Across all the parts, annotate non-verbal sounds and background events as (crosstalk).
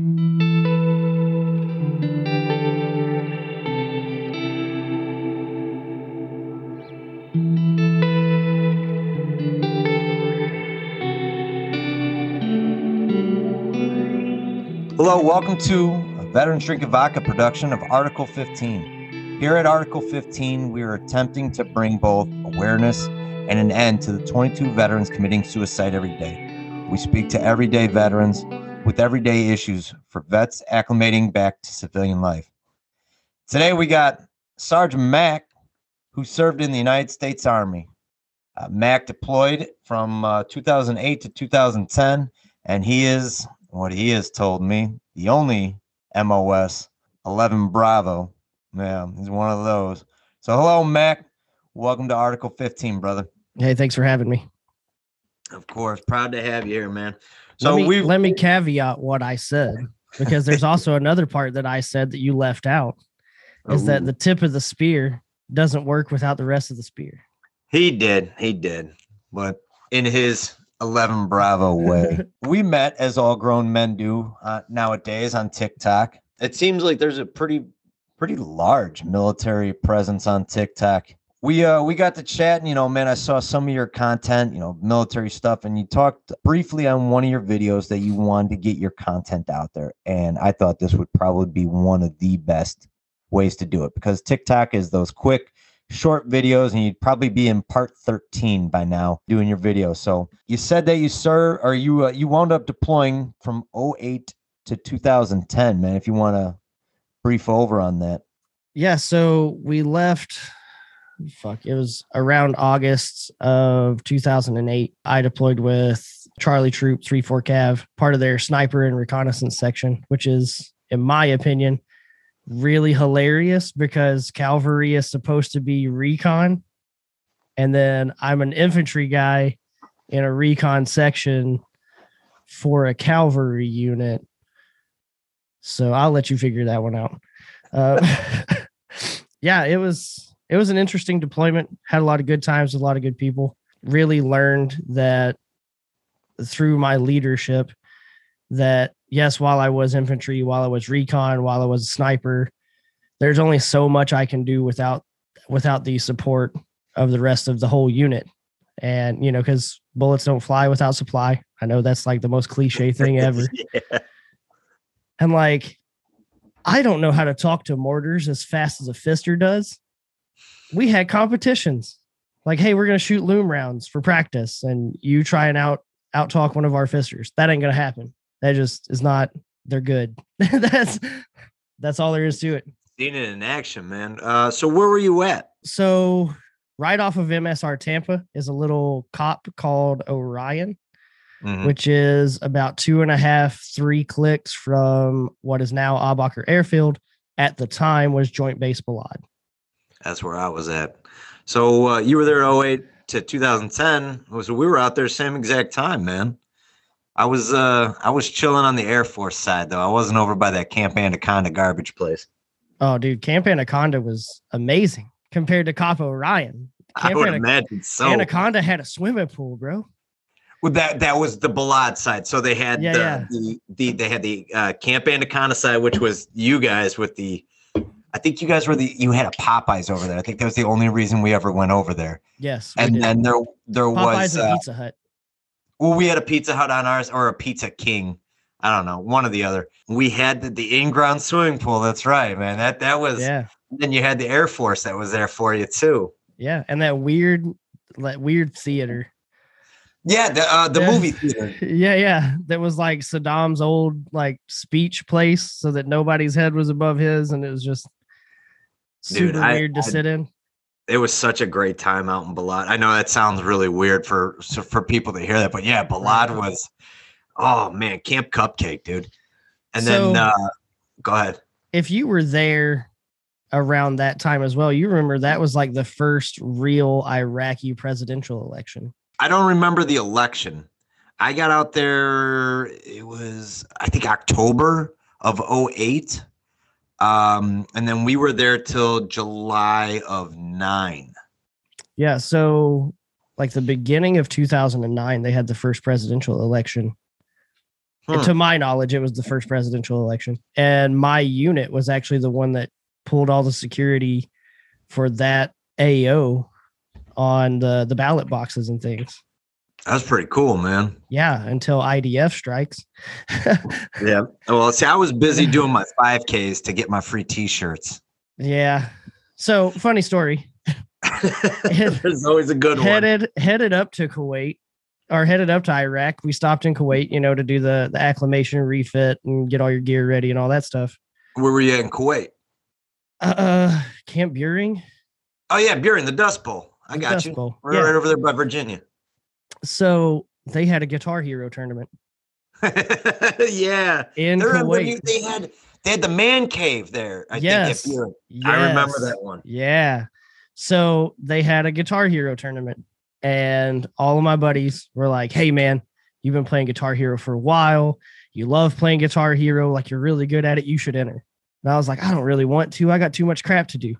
Hello, welcome to a Veterans Drinking Vodka production of Article 15. Here at Article 15, we are attempting to bring both awareness and an end to the 22 veterans committing suicide every day. We speak to everyday veterans with everyday issues for vets acclimating back to civilian life. Today, we got Sergeant Mack, who served in the United States Army. Uh, Mack deployed from uh, 2008 to 2010, and he is what he has told me, the only MOS 11 Bravo. Yeah, he's one of those. So, hello, Mac. Welcome to Article 15, brother. Hey, thanks for having me. Of course, proud to have you here, man. So let me, we let me caveat what I said because there's (laughs) also another part that I said that you left out is that the tip of the spear doesn't work without the rest of the spear. He did. He did. But in his 11 Bravo way, (laughs) we met as all grown men do uh, nowadays on TikTok. It seems like there's a pretty, pretty large military presence on TikTok. We uh we got to chat and you know man I saw some of your content you know military stuff and you talked briefly on one of your videos that you wanted to get your content out there and I thought this would probably be one of the best ways to do it because TikTok is those quick short videos and you'd probably be in part 13 by now doing your video. So you said that you sir or you uh, you wound up deploying from 08 to 2010 man if you want to brief over on that. Yeah, so we left fuck, it was around August of 2008. I deployed with Charlie Troop 3 4 Cav, part of their sniper and reconnaissance section, which is in my opinion really hilarious because cavalry is supposed to be recon and then I'm an infantry guy in a recon section for a cavalry unit. So I'll let you figure that one out. Uh, (laughs) yeah, it was it was an interesting deployment. Had a lot of good times with a lot of good people. Really learned that through my leadership that yes, while I was infantry, while I was recon, while I was a sniper, there's only so much I can do without without the support of the rest of the whole unit. And you know, because bullets don't fly without supply. I know that's like the most cliche (laughs) thing ever. yeah. And like, I don't know how to talk to mortars as fast as a fister does. We had competitions. Like, hey, we're gonna shoot loom rounds for practice, and you try and out out talk one of our fisters. That ain't gonna happen. That just is not. They're good. (laughs) that's that's all there is to it. Seen it in action, man. Uh, so where were you at? So right off of MSR Tampa is a little cop called Orion. Mhm. which is about two and a half, three clicks from what is now Abacher Airfield. At the time was Joint Base Balad. That's where I was at. So uh, you were there 08 to 2010. So we were out there same exact time, man. I was uh I was chilling on the Air Force side though. I wasn't over by that Camp Anaconda garbage place. Oh, dude, Camp Anaconda was amazing compared to Cop Orion. I Camp would Ana- imagine so. Anaconda had a swimming pool, bro. Well, that that was the Balad side. So they had Yeah, the, yeah. the the they had the uh, Camp Anaconda side, which was you guys with the. I think you guys were the you had a Popeyes over there. I think that was the only reason we ever went over there. Yes, And then there there Popeyes was uh, Pizza Hut. well, we had a Pizza Hut on ours or a Pizza King. I don't know, one or the other. We had the, the in-ground swimming pool. That's right, man. That that was. Yeah, Then you had the Air Force that was there for you too. yeah, and that weird, that weird theater. Yeah, the uh, the Yeah. movie theater. (laughs) Yeah, yeah, that was like Saddam's old like speech place, so that nobody's head was above his, and it was just Dude, super I- weird to I- sit in. It was such a great time out in Balad. I know that sounds really weird for for people to hear that, but yeah, Balad was. Oh man, Camp Cupcake, dude. And So- then uh, go ahead. if you were there around that time as well, you remember that was like the first real Iraqi presidential election. I don't remember the election. I got out there, it was, I think, October of 08. Um, and then we were there till July of 9. Yeah. So, like the beginning of 2009, they had the first presidential election. Hmm. To my knowledge, it was the first presidential election. And my unit was actually the one that pulled all the security for that AO on the, the ballot boxes and things. That's pretty cool, man. Yeah, until IDF strikes. (laughs) Yeah. Well, see, I was busy doing my 5Ks to get my free t-shirts. yeah. So funny story. (laughs) There's always a good one. headed headed up to Kuwait or headed up to Iraq. We stopped in Kuwait, you know, to do the the acclimation refit and get all your gear ready and all that stuff. Where were you at in Kuwait? Uh, uh Camp Buehring. Oh yeah, Buehring, the Dust Bowl. I got Dust you. Bowl. We're Yeah. right over there by Virginia. So they had a Guitar Hero tournament (laughs) yeah. in They, Kuwait. you- they had they had the man cave there. I Yes. think Buehring. I remember that one. Yeah. So they had a Guitar Hero tournament, and all of my buddies were like, "Hey, man, you've been playing Guitar Hero for a while. You love playing Guitar Hero. Like you're really good at it. You should enter." And I was like, "I don't really want to. I got too much crap to do."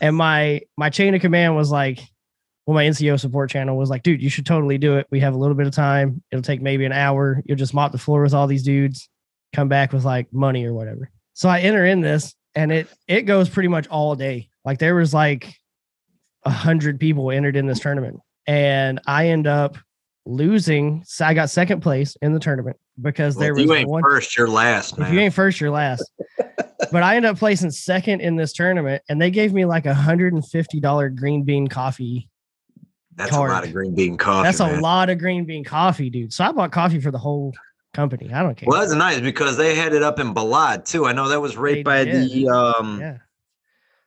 And my my chain of command was like, well, my NCO support channel was like, "Dude, you should totally do it. We have a little bit of time. It'll take maybe an hour. You'll just mop the floor with all these dudes, come back with like money or whatever." So I enter in this, and it it goes pretty much all day. Like there was like a hundred people entered in this tournament, and I end up losing. So I got second place in the tournament because Well, there was you ain't one. first, you're last, If you ain't first, you're last. (laughs) but I ended up placing second in this tournament, and they gave me like a hundred and fifty dollar green bean coffee. That's card. a lot of green bean coffee. That's a lot of green bean coffee, dude. So I bought coffee for the whole company. I don't care. Well, that's nice because they had it up in Balad too. I know that was right They by did. the um yeah.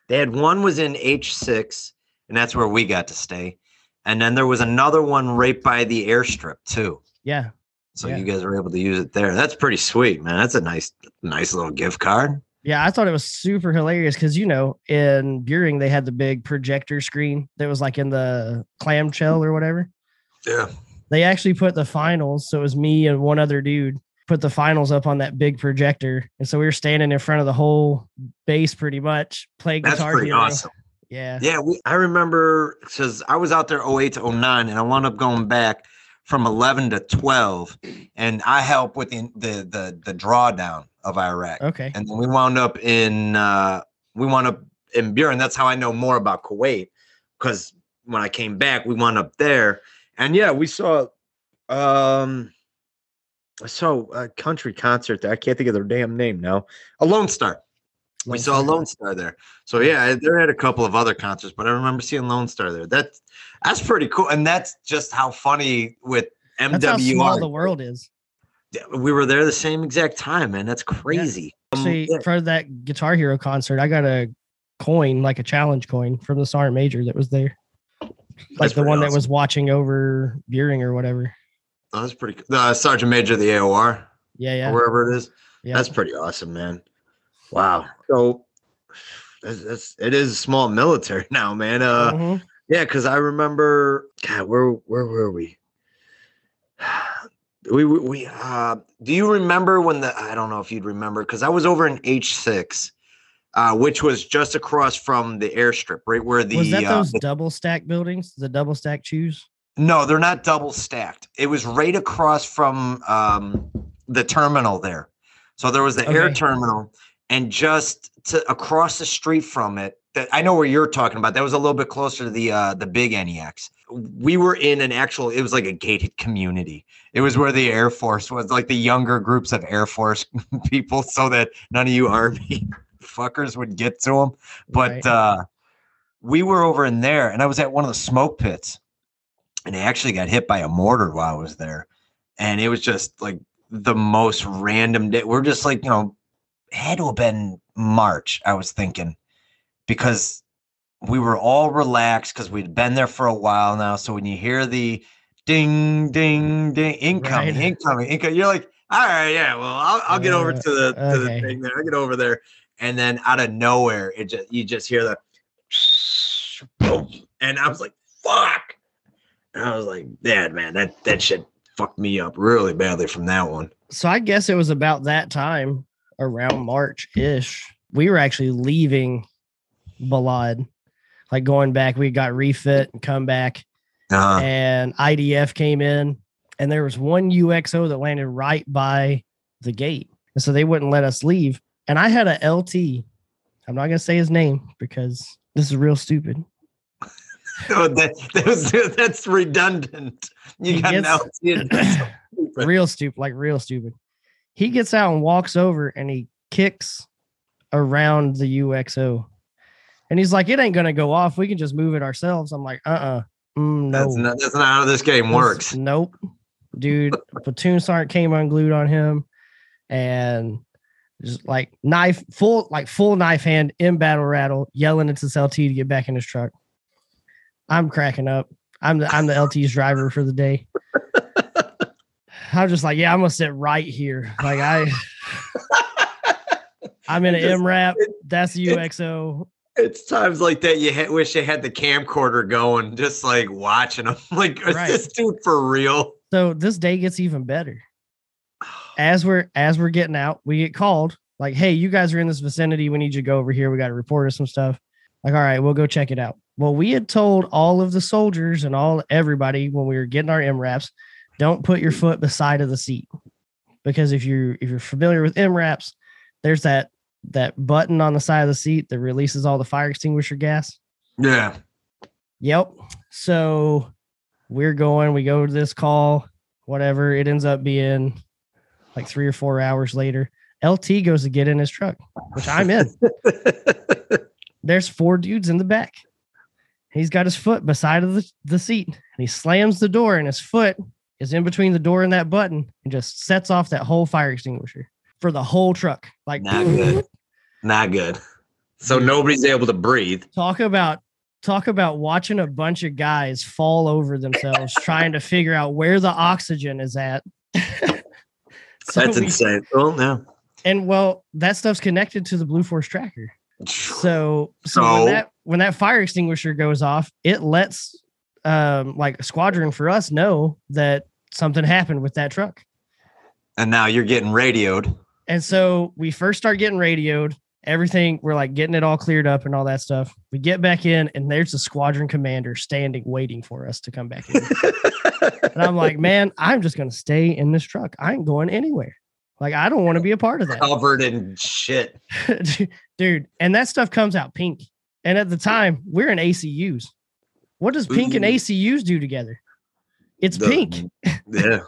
they had one was in H6 and that's where we got to stay. And then there was another one right by the airstrip too. Yeah. So Yeah. you guys were able to use it there. That's pretty sweet, man. That's a nice nice little gift card. Yeah, I thought it was super hilarious because you know in Buehring they had the big projector screen that was like in the clamshell or whatever. Yeah. They actually put the finals, so it was me and one other dude put the finals up on that big projector, and so we were standing in front of the whole base pretty much playing That's guitar. pretty Hero. awesome. Yeah, Yeah, we, I remember because I was out there 08 to 09 and I wound up going back from 11 to 12 and I helped with the the the, the drawdown of Iraq. Okay. And then we wound up in uh we wound up in Buehring. That's how I know more about Kuwait because when I came back, we wound up there. And yeah, we saw um I saw a country concert there. I can't think of their damn name now. A Lonestar. We saw a Lonestar there. So yeah, there had a couple of other concerts, but I remember seeing Lonestar there. That's that's pretty cool. And that's just how funny with MWR. That's how small the world is. We were there the same exact time, man. That's crazy. Um, Actually, yeah. for that Guitar Hero concert, I got a coin, like a challenge coin from the Sergeant Major that was there. Like the one that was watching over Buehring or whatever. Oh, that's pretty cool. Uh, Sergeant Major of the AOR, Yeah, or yeah. wherever it is. yeah. That's pretty awesome, man. Wow. So (sighs) that's, that's it is small military (laughs) now, man. Uh Mhm. Yeah, because I remember God, where where were (sighs) we? We we, uh do you remember when the I don't know if you'd remember because I was over in H6, uh, which was just across from the airstrip, right where the was that uh, those the- double stack buildings? The double stack CHUs? No, they're not double stacked. It was right across from um, the terminal there. So there was the air terminal, and just to across the street from it, that I know where you're talking about. That was a little bit closer to the uh, the big NEX. We were in an actual. It was like a gated community. It was where the Air Force was, like the younger groups of Air Force (laughs) people, so that none of you Army (laughs) fuckers would get to them. But Right. uh, we were over in there, and I was at one of the smoke pits and I actually got hit by a mortar while I was there. And it was just like the most random day. We're just like, you know, had to have been March, I was thinking, because we were all relaxed because we'd been there for a while now. So when you hear the ding, ding, ding, incoming, Right. incoming, incoming, you're like, all right, yeah, well, I'll, I'll get over Uh, to the to the thing there. I'll get over there. And then out of nowhere, it just you just hear the boom. (sniffs) And I was like, fuck. And I was like, Dad, man, that that shit fucked me up really badly from that one. So I guess it was about that time, around March ish. We were actually leaving Balad, like going back. We got refit and come back, Uh, and IDF came in, and there was one UXO that landed right by the gate. And so they wouldn't let us leave. And I had a LT. I'm not gonna say his name because this is real stupid. (laughs) Oh, that, that (laughs) that's redundant. You He got an gets- LT. So (clears throat) stupid. real stupid, like real stupid. He gets out and walks over and he kicks around the UXO. And he's like, it ain't gonna go off. We can just move it ourselves. I'm like, uh-uh. Mm, no. That's not, that's not how this game This- works. Nope. Dude, platoon sergeant came unglued on him and just like knife, full, like full knife hand in battle rattle, yelling at this LT to get back in his truck. I'm cracking up. I'm the I'm the LT's driver for the day. (laughs) I'm just like, yeah, I'm gonna sit right here. Like I (laughs) I'm in an Just- MRAP. That's the UXO. It's times like that you ha- wish you had the camcorder going, just like watching them. (laughs) Like, is Right. this dude for real? So this day gets even better. (sighs) As we're as we're getting out, we get called like, "Hey, you guys are in this vicinity. We need you to go over here. We got to report us some stuff." Like, all right, we'll go check it out. Well, we had told all of the soldiers and all everybody when we were getting our MRAPs, don't put your foot beside of the seat because if you if you're familiar with MRAPs, there's that that button on the side of the seat that releases all the fire extinguisher gas. Yeah. Yep. So we're going, we go to this call, whatever. It ends up being like three or four hours later. LT goes to get in his truck, which I'm in. (laughs) There's four dudes in the back. He's got his foot beside of the, the seat and he slams the door and his foot is in between the door and that button and just sets off that whole fire extinguisher for the whole truck. Like Not good. Not good. So nobody's able to breathe. talk about talk about watching a bunch of guys fall over themselves (laughs) trying to figure out where the oxygen is at. (laughs) So That's we- insane. Well, no. and well, that stuff's connected to the Blue Force tracker. So so So? when that when that fire extinguisher goes off, it lets um like a squadron for us know that something happened with that truck. And now you're getting radioed. And so we first start getting radioed. Everything we're like getting it all cleared up and all that stuff. We get back in, and there's the squadron commander standing, waiting for us to come back in. (laughs) and I'm like, man, I'm just gonna stay in this truck. I ain't going anywhere. Like, I don't want to be a part of that, Covered in shit. (laughs) dude. And that stuff comes out pink. And at the time, we're in ACUs. What does pink and ACUs do together? It's The- pink. (laughs) Yeah.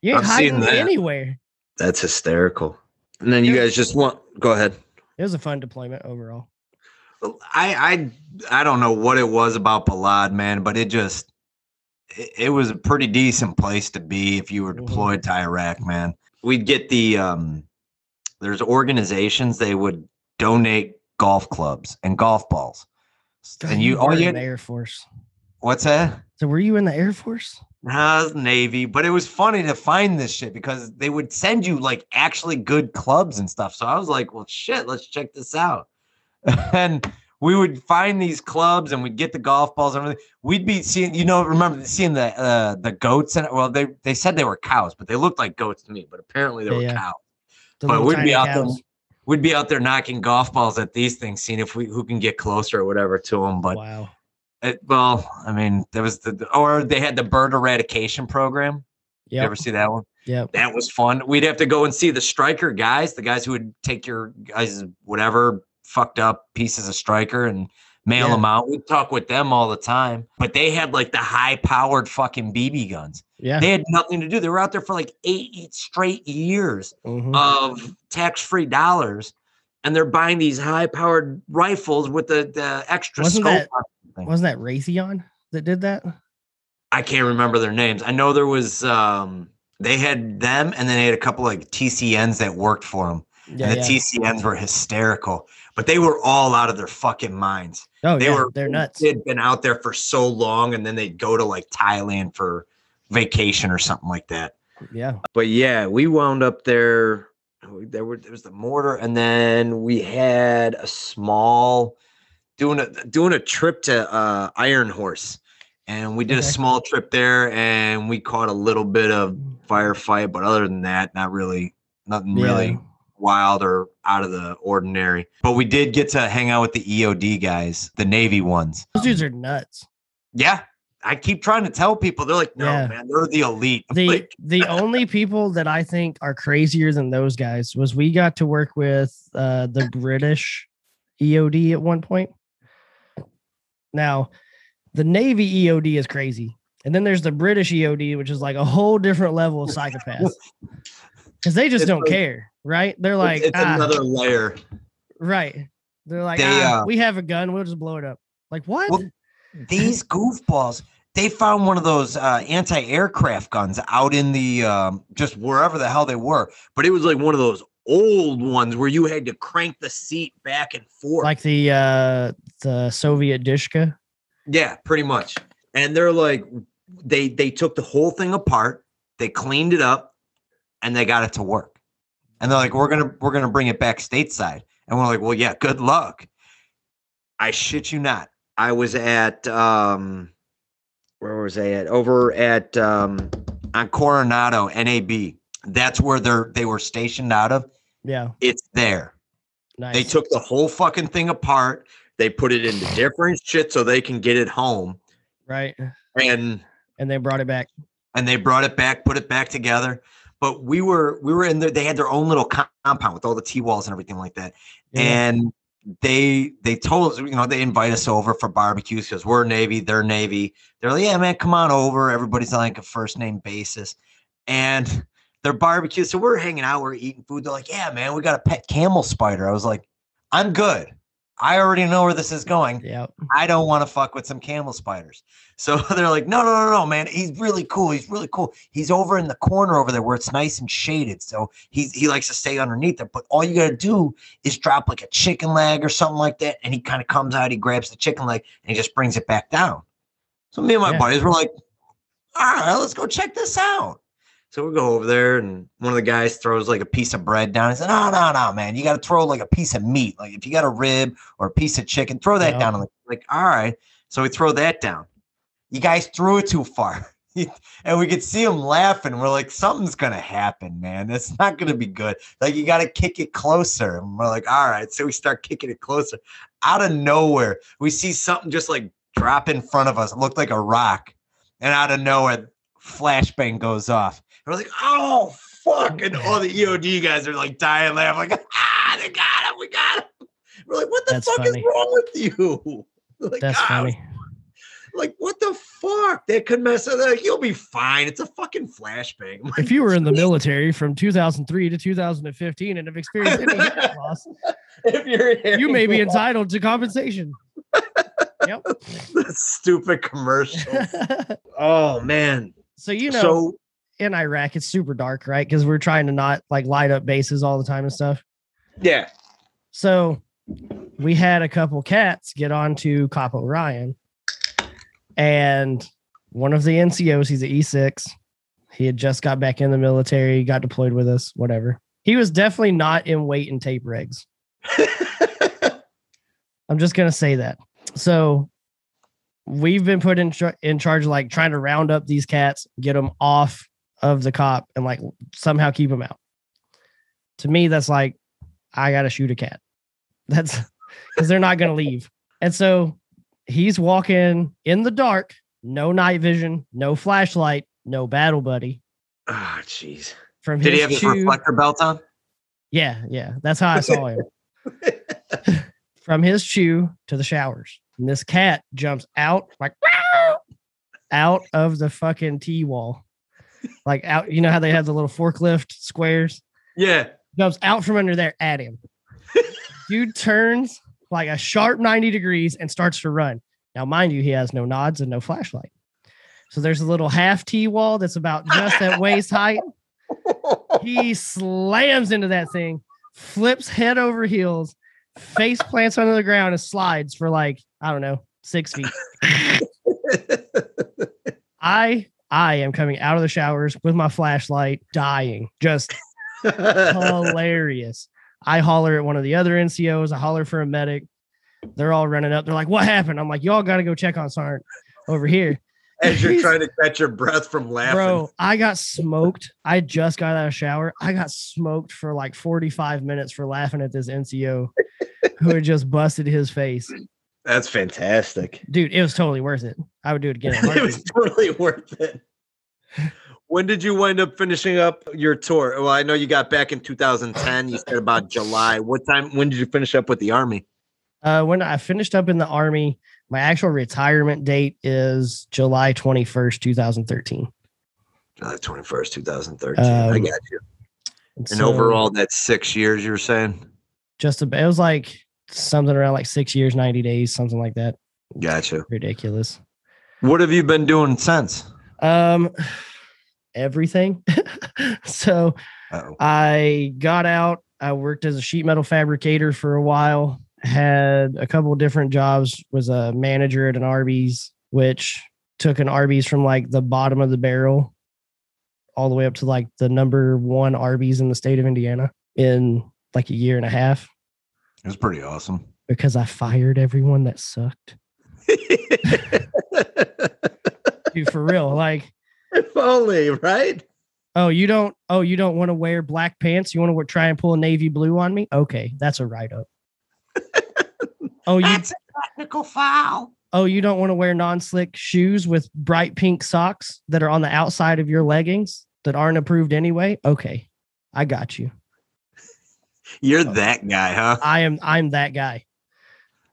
You ain't I've seen hiding that. anywhere. That's hysterical. And then you guys just want go ahead. It was a fun deployment overall. I I I don't know what it was about Balad, man, but it just it, it was a pretty decent place to be if you were Mhm. deployed to Iraq, man. We'd get the um there's organizations they would donate golf clubs and golf balls. And you all were you in the Air Force. what's that? So were you in the Air Force? Nah, Navy, but it was funny to find this shit because they would send you like actually good clubs and stuff. So I was like, well, shit, let's check this out. (laughs) and we would find these clubs and we'd get the golf balls and everything. We'd be seeing, you know, remember seeing the uh, the goats and well, they they said they were cows, but they looked like goats to me. But apparently they were yeah. cows. The But we'd be out there- We'd be out there knocking golf balls at these things, seeing if we who can get closer or whatever to them. But wow. It, well, I mean, there was the or they had the bird eradication program. You ever see that one? Yeah, That was fun. We'd have to go and see the Stryker guys, the guys who would take your guys whatever fucked up pieces of Stryker and mail Yeah. them out. We'd talk with them all the time. But they had like the high powered fucking BB guns. Yeah. They had nothing to do. They were out there for like eight straight years Mhm. of tax free dollars. And they're buying these high powered rifles with the, the extra Wasn't scope. that- on. Wasn't that Raytheon that did that? I can't remember their names. I know there was um they had them and then they had a couple like TCNs that worked for them. Yeah. and the yeah. TCNs were hysterical, but they were all out of their fucking minds. oh, They yeah. were They're nuts. They'd been out there for so long and then they'd go to like Thailand for vacation or something like that. Yeah. But yeah, we wound up there. There were there was the mortar, and then we had a small doing a doing a trip to uh, Iron Horse, and we did a small trip there, and we caught a little bit of firefight, but other than that, not really, nothing really wild or out of the ordinary. But we did get to hang out with the EOD guys, the Navy ones. Those dudes are nuts. Yeah, I keep trying to tell people. They're like, no, Yeah. man, they're the elite. I'm the like, the (laughs) only people that I think are crazier than those guys was we got to work with uh, the British EOD at one point. Now, the Navy EOD is crazy, and then there's the British EOD, which is like a whole different level of psychopath because (laughs) they just It's don't like- care, right? They're like, it's, "Ah," another layer. right? They're like, They, "Ah, uh, we have a gun, we'll just blow it up. Like what? Well, These (laughs) goofballs, they found one of those uh, anti-aircraft guns out in the um, just wherever the hell they were, but it was like one of those old ones where you had to crank the seat back and forth. like the uh the Soviet Dishka. Yeah, pretty much. And they're like, they they took the whole thing apart, they cleaned it up, and they got it to work. And they're like, we're gonna we're gonna bring it back stateside. And we're like, well, yeah, good luck. I shit you not. I was at um, where was I at? Over at um, on Coronado NAB. That's where they're they were stationed out of. Yeah, It's there. nice. They took the whole fucking thing apart. They put it into (sighs) different shit so they can get it home. right, And and they brought it back. and they brought it back, put it back together. But we were we were in there. They had their own little compound with all the T walls and everything like that. Yeah. And they they told us, you know, they invite us over for barbecues because we're Navy, they're Navy. They're like, yeah, man, come on over. Everybody's on like a first name basis, and they're barbecue. So we're hanging out, we're eating food. They're like, yeah, man, we got a pet camel spider. I was like, I'm good. I already know where this is going. Yeah, I don't want to fuck with some camel spiders. So (laughs) they're like, no, no, no, no, man. He's really cool. He's really cool. He's over in the corner over there where it's nice and shaded. So he's he likes to stay underneath it. But all you gotta do is drop like a chicken leg or something like that. And he kind of comes out, he grabs the chicken leg and he just brings it back down. So me and my Yeah. buddies were like, all right, let's go check this out. So we go over there, and one of the guys throws like a piece of bread down. He said, "No, no, no, man! You got to throw like a piece of meat. Like if you got a rib or a piece of chicken, throw that Yeah. down." I'm like, like, all right. So we throw that down. You guys threw it too far, (laughs) and we could see him laughing. We're like, something's gonna happen, man. It's not gonna be good. Like you got to kick it closer. And we're like, all right. So we start kicking it closer. Out of nowhere, we see something just like drop in front of us. It looked like a rock, and out of nowhere, flashbang goes off. We're like, oh fuck! And all the (laughs) EOD guys are like dying laughing, like, ah, they got him, we got him. We're like, what the That's fuck funny. is wrong with you? (laughs) like, that's "Ah, funny. (laughs) Like, what the fuck? That could mess up. Like, You'll be fine. It's a fucking flashbang. Like, If you were in the military from 2003 to 2015 and have experienced any hearing loss, if you're you may be entitled to compensation. Yep. the stupid commercial. oh man. so you know, so in Iraq, it's super dark, right? Because we're trying to not like light up bases all the time and stuff. yeah. So we had a couple cats get onto Cop Orion, and one of the NCOs, he's an E6. He had just got back in the military, got deployed with us, whatever. He was definitely not in weight and tape regs. (laughs) I'm just gonna say that. So we've been put in char- in charge, of, like trying to round up these cats, get them off of the cop, and like somehow keep him out. To me, that's like I gotta shoot a cat. That's (laughs) because they're not gonna leave. And so he's walking in the dark, no night vision, no flashlight, no battle buddy. Ah, jeez. From Did he his have his chew- reflector belt on? yeah, yeah. That's how I saw him. (laughs) From his CHU to the showers. And this cat jumps out like (laughs) out of the fucking T wall. Like out, you know how they have the little forklift squares? Yeah. Jumps out from under there at him. Dude turns like a sharp 90 degrees and starts to run. Now, mind you, he has no nods and no flashlight. So there's a little half T wall that's about just at waist height. He slams into that thing, flips head over heels, face plants under the ground, and slides for like, I don't know, six feet. (laughs) I I am coming out of the showers with my flashlight, dying, just (laughs) hilarious. I holler at one of the other NCOs. I holler for a medic. They're all running up. They're like, "What happened?" I'm like, "Y'all got to go check on Sarn over here." (laughs) As you're trying to catch your breath from laughing. Bro, I got smoked. I just got out of shower. I got smoked for like 45 minutes for laughing at this NCO who had just busted his face. That's fantastic. Dude, it was totally worth it. I would do it again. (laughs) it was totally worth it. When did you wind up finishing up your tour? Well, I know you got back in 2010. You said about July. What time? When did you finish up with the army? Uh, when I finished up in the army, my actual retirement date is July 21st, 2013. July 21st, 2013. I Um, got you. And And so overall, that's six years. You were saying. just about, it was like something around like six years, 90 days, something like that. Gotcha. Ridiculous. What have you been doing since? Um, (sighs) everything. (laughs) so Uh-oh. I got out. I worked as a sheet metal fabricator for a while. Had a couple different jobs. Was a manager at an Arby's, which took an Arby's from like the bottom of the barrel all the way up to like the number one Arby's in the state of Indiana in like a year and a half It was pretty awesome. because I fired everyone that sucked. (laughs) Dude, for real. Like, if only, right? oh, you don't, oh, you don't want to wear black pants? You want to try and pull a navy blue on me? Okay, that's a write up. (laughs) oh, you a technical foul. oh, you don't want to wear non-slick shoes with bright pink socks that are on the outside of your leggings that aren't approved anyway? Okay. I got you. You're that guy, huh? I am I'm that guy.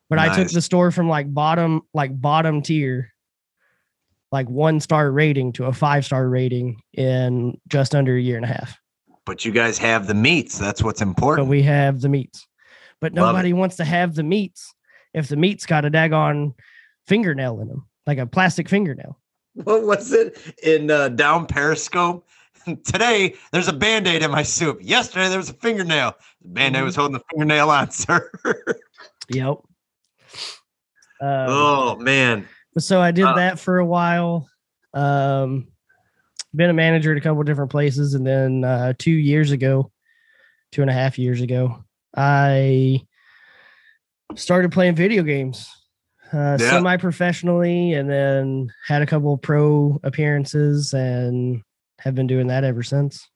But I took the store from like bottom like bottom tier like one star rating to a five star rating in just under a year and a half. But you guys have the meats. That's what's But important. we have the meats. But nobody wants to have the meats if the meat's got a daggone fingernail in them, like a plastic fingernail. what was it in uh, down Periscope? (laughs) Today there's a band-aid in my soup. Yesterday there was a fingernail. The band-aid was holding the fingernail on, (laughs) sir. Yep. Um, oh man. so I did uh, that for a while. Um, been a manager at a couple different places, and then uh, two years ago, two and a half years ago, I started playing video games uh, Yeah. semi-professionally, and then had a couple pro appearances, and have been doing that ever since.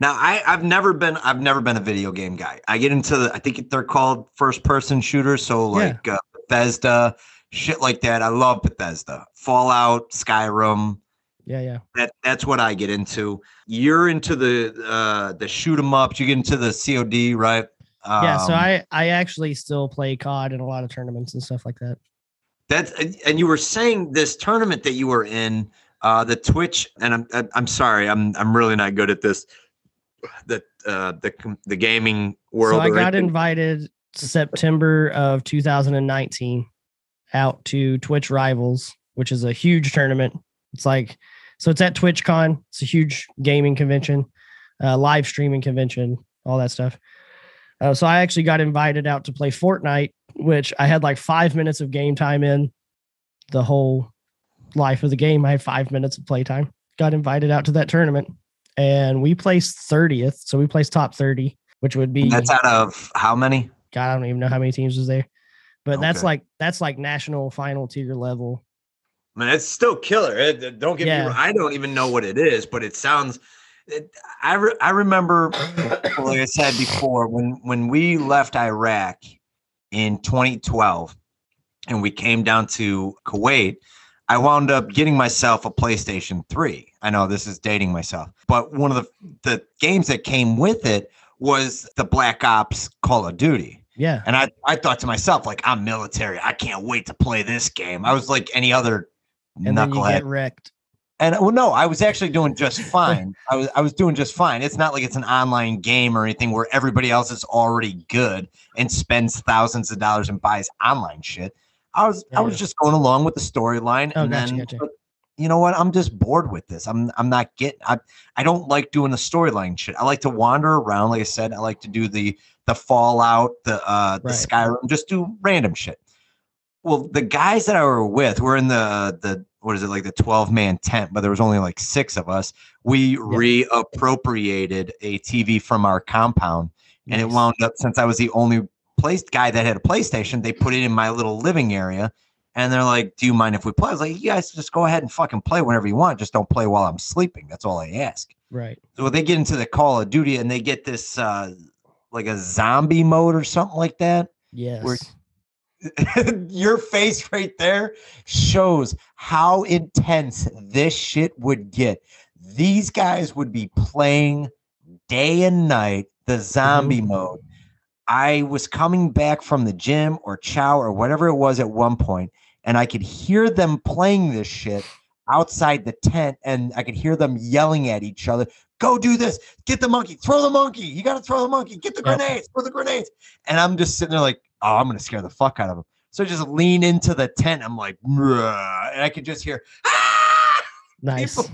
Now I, I've never been I've never been a video game guy. I get into the I think they're called first person shooters. So Yeah. like uh, Bethesda, shit like that. I love Bethesda. Fallout, Skyrim. Yeah, yeah. That that's what I get into. You're into the uh the shoot 'em ups, you get into the COD, right? yeah, so Um, I I actually still play COD in a lot of tournaments and stuff like that. That's and you were saying this tournament that you were in, uh, the Twitch, and I'm I'm- sorry, I'm I'm really not good at this. The uh, the the gaming world. So I got anything. invited September of 2019 out to Twitch Rivals, which is a huge tournament. It's like so it's at TwitchCon. It's a huge gaming convention, uh, live streaming convention, all that stuff. Uh, so I actually got invited out to play Fortnite, which I had like five minutes of game time in the whole life of the game. I had five minutes of playtime. Got invited out to that tournament, and we placed 30th. So we placed top 30, which would be That's out of how many? God, I don't even know how many teams was there. But that's like that's like national final tier level. I mean, it's still killer. It- don't get Yeah. me wrong. I don't even know what it is, but it sounds. It, I re, I remember, like I said before, when when we left Iraq in 2012, and we came down to Kuwait. I wound up getting myself a PlayStation 3. I know this is dating myself, but one of the the games that came with it was the Black Ops Call of Duty. Yeah. And I, I thought to myself, like, I'm military. I can't wait to play this game. I was like any other And knucklehead. get wrecked. and well, no, I was actually doing just fine. (laughs) I was I was doing just fine. It's not like it's an online game or anything where everybody else is already good and spends thousands of dollars and buys online shit. I was I was Yeah. just going along with the storyline, Oh, and gotcha, then gotcha. but you know what? I'm just bored with this. I'm I'm not getting. I I don't like doing the storyline shit. I like to wander around. Like I said, I like to do the the Fallout, the uh the Right. Skyrim, just do random shit. Well, the guys that I were with were in the the what is it like the 12 man tent, but there was only like six of us. We reappropriated a TV from our compound, and it wound up since I was the only place guy that had a PlayStation, they put it in my little living area. And they're like, "Do you mind if we play?" I was like, "You guys just go ahead and fucking play whenever you want. Just don't play while I'm sleeping. That's all I ask." Right. So they get into the Call of Duty and they get this uh like a zombie mode or something like that. Yes. We're- (laughs) your face right there shows how intense this shit would get. These guys would be playing day and night the zombie Mhm. mode. I was coming back from the gym or chow or whatever it was at one point, and I could hear them playing this shit outside the tent, and I could hear them yelling at each other. Go do this. Get the monkey. Throw the monkey. You got to throw the monkey. Get the grenades. Throw the grenades. And I'm just sitting there like, oh, I'm gonna scare the fuck out of them. So I just lean into the tent. I'm like, "Bruh," and I could just hear, ah, Nice.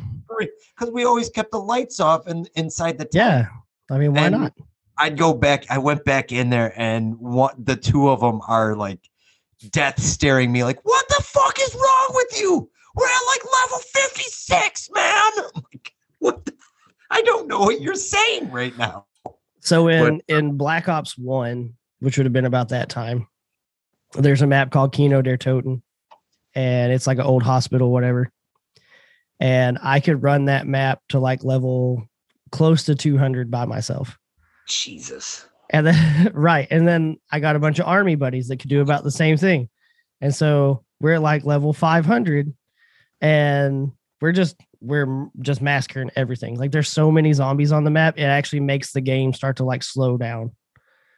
because we always kept the lights off and inside the tent. Yeah. I mean, why And- not? I'd go back. I went back in there, and what the two of them are like, death staring me like, "What the fuck is wrong with you? We're at like level fifty six, man." (laughs) I'm like, what? The, I don't know what you're saying right now. So in uh, in Black Ops One, which would have been about that time, there's a map called Kino der Toten, and it's like an old hospital, whatever. And I could run that map to like level close to 200 by myself. Jesus. And then (laughs) right, and then I got a bunch of army buddies that could do about the same thing. And so we're at like level 500 and we're just we're just massacring everything. Like there's so many zombies on the map, it actually makes the game start to like slow down.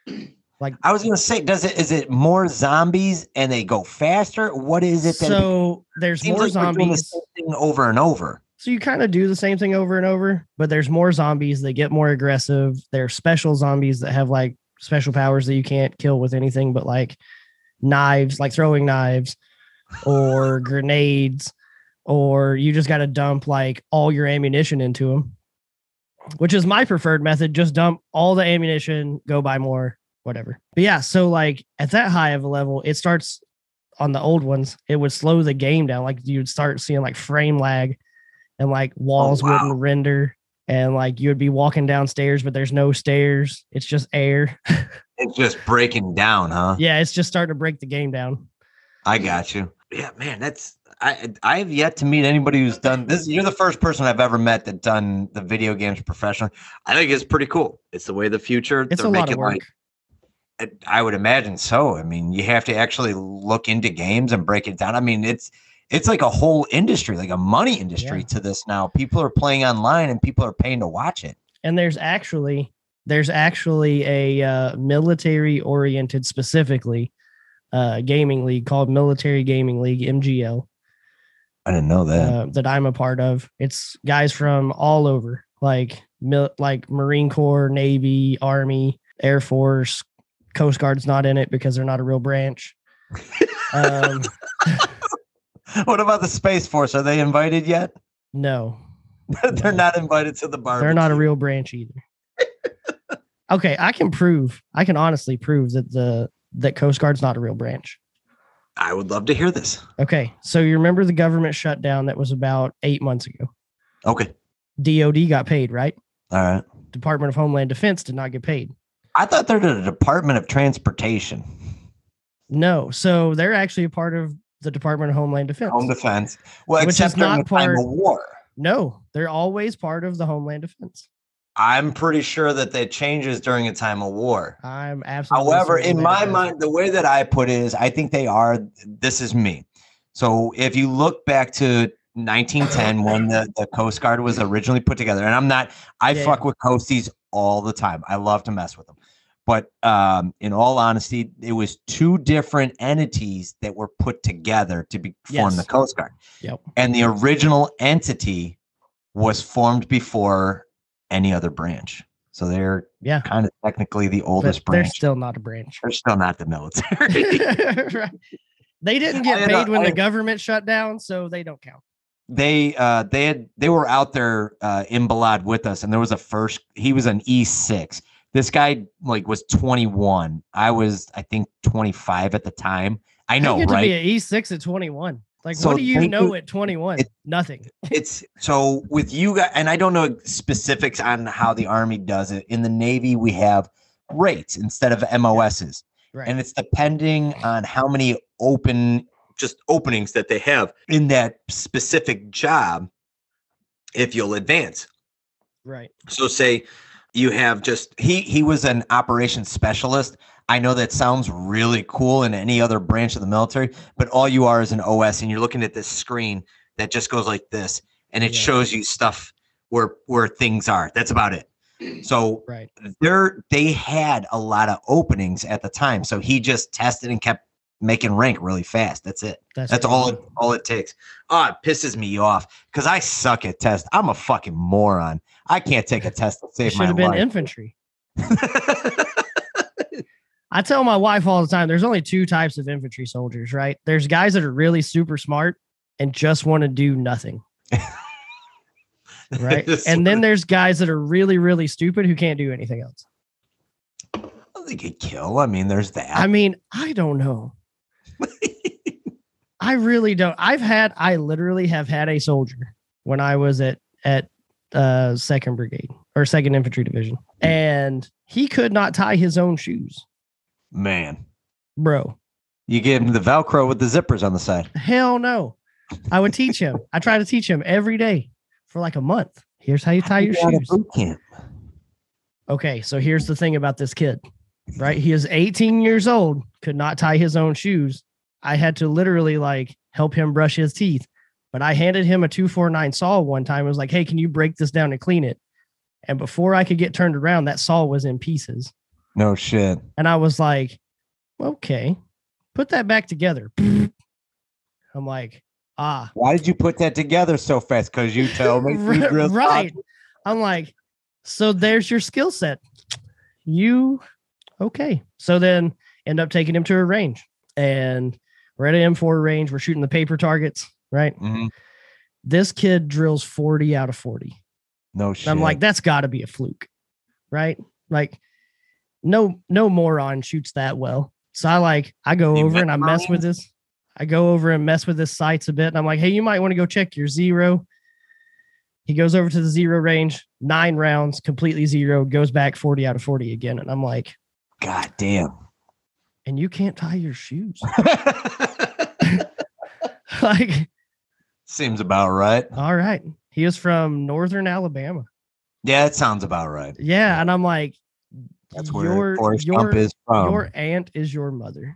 (clears throat) Like I was gonna say, does it is it more zombies and they go faster? What is it that So there's more like the zombies. same thing over and over? So you kind of do the same thing over and over, but there's more zombies. They get more aggressive. They're special zombies that have like special powers that you can't kill with anything but like knives, like throwing knives or (laughs) grenades, or you just got to dump like all your ammunition into them, which is my preferred method. Just dump all the ammunition, go buy more, whatever. But yeah, so like at that high of a level, it starts on the old ones, it would slow the game down. Like you'd start seeing like frame lag and like oh, walls wow. wouldn't render and like you would be walking downstairs but there's no stairs it's just air (laughs) It's just breaking down, huh? yeah it's just starting to break the game down I got you. Yeah, man, that's I I've yet to meet anybody who's done this. You're the first person I've ever met that done the video games professionally. I think it's pretty cool. It's the way of the future. it's a lot of work like- I would imagine so. I mean, you have to actually look into games and break it down. I mean, it's it's like a whole industry, like a money industry Yeah. to this now. People are playing online and people are paying to watch it. and there's actually there's actually a uh, military oriented specifically uh, gaming league called military gaming league mgl I didn't know that. uh, that i'm a part of it's guys from all over like mil- like marine corps navy army air force coast guard's not in it because they're not a real branch (laughs) um, (laughs) (laughs) what about the Space Force? Are they invited yet? no (laughs) They're No. not invited to the bar. They're not a real branch either. (laughs) okay, I can prove, I can honestly prove that the that Coast Guard's not a real branch. I would love to hear this. Okay, so you remember the government shutdown that was about eight months ago? Okay. DOD got paid, right? All right. Department of Homeland Defense did not get paid. I thought they're the Department of Transportation, No, so they're actually a part of the Department of Homeland Defense. Home Defense. Well, Which is not time part- of war. no, they're always part of the Homeland Defense. I'm pretty sure that that changes during a time of war. I'm absolutely. However, in my does. mind, the way that I put it is, I think they are. This is me. So if you look back to 1910 (coughs) when the, the Coast Guard was originally put together, and I'm not, I Yeah, fuck with coasties all the time. I love to mess with them. But um, in all honesty, it was two different entities that were put together to be form the Coast Guard. Yep. And the original entity was formed before any other branch. So they're yeah, kind of technically the but branch. they're still not a branch. They're still not the military. (laughs) (laughs) Right. They didn't get paid when I- the government shut down, so they don't count. they uh they had they were out there uh in Balad with us and there was a first he was an E6. This guy like was 21. I was I think 25 at the time. I know, you right? to be an E6 at 21. Like, So what do you know at 21? it- Nothing. it's so with you guys and I don't know specifics on how the army does it. In the navy we have rates instead of MOSs. Right. and it's depending on how many open just openings that they have in that specific job if you'll advance right. so say you have just he he was an operations specialist. I know that sounds really cool in any other branch of the military, but all you are is an OS, and you're looking at this screen that just goes like this, and it Yeah. shows you stuff where where things are. That's about it. So Right. there they had a lot of openings at the time. So he just tested and kept making rank really fast. That's it. That's, That's all it, all it takes. Oh, it pisses me off because I suck at test. I'm a fucking moron. I can't take a test to It save should have been infantry. I tell my wife all the time there's only two types of infantry soldiers, right? There's guys that are really super smart and just want to do nothing, (laughs) right? and then there's guys that are really, really stupid who can't do anything else. They it kill. I mean, there's that. I mean, I don't know. (laughs) I really don't. I've had, I literally have had a soldier when I was at at uh second brigade or second infantry division, and he could not tie his own shoes, Man, bro. you give him the Velcro with the zippers on the side. Hell no. I would teach him. I try to teach him every day for like a month. Here's how you tie your shoes. boot camp. Okay, so here's the thing about this kid, right? He is 18 years old, could not tie his own shoes. I had to literally like help him brush his teeth, but I handed him a 249 saw one time. I was like, hey, can you break this down and clean it? And before I could get turned around, that saw was in pieces. No shit. And I was like, okay, put that back together. (laughs) I'm like, ah, Why did you put that together so fast? Because you told me. (laughs) right. I'm like, so there's your skill set. You okay? So then end up taking him to a range, and we're at an M4 range. We're shooting the paper targets, right? Mhm. This kid drills 40 out of 40. No shit. And I'm like, that's got to be a fluke, right? Like, no, no moron shoots that well. So I like, I go You over and I mess with this. I go over and mess with his sights a bit, and I'm like, hey, you might want to go check your zero. He goes over to the zero range, nine rounds, completely zero, goes back 40 out of 40 again. And I'm like, God damn. and you can't tie your shoes. (laughs) (laughs) like, Seems about right. all right. He is from northern Alabama. Yeah, it sounds about right. Yeah. And I'm like, That's where your, Forrest your, Gump is from. your aunt is your mother.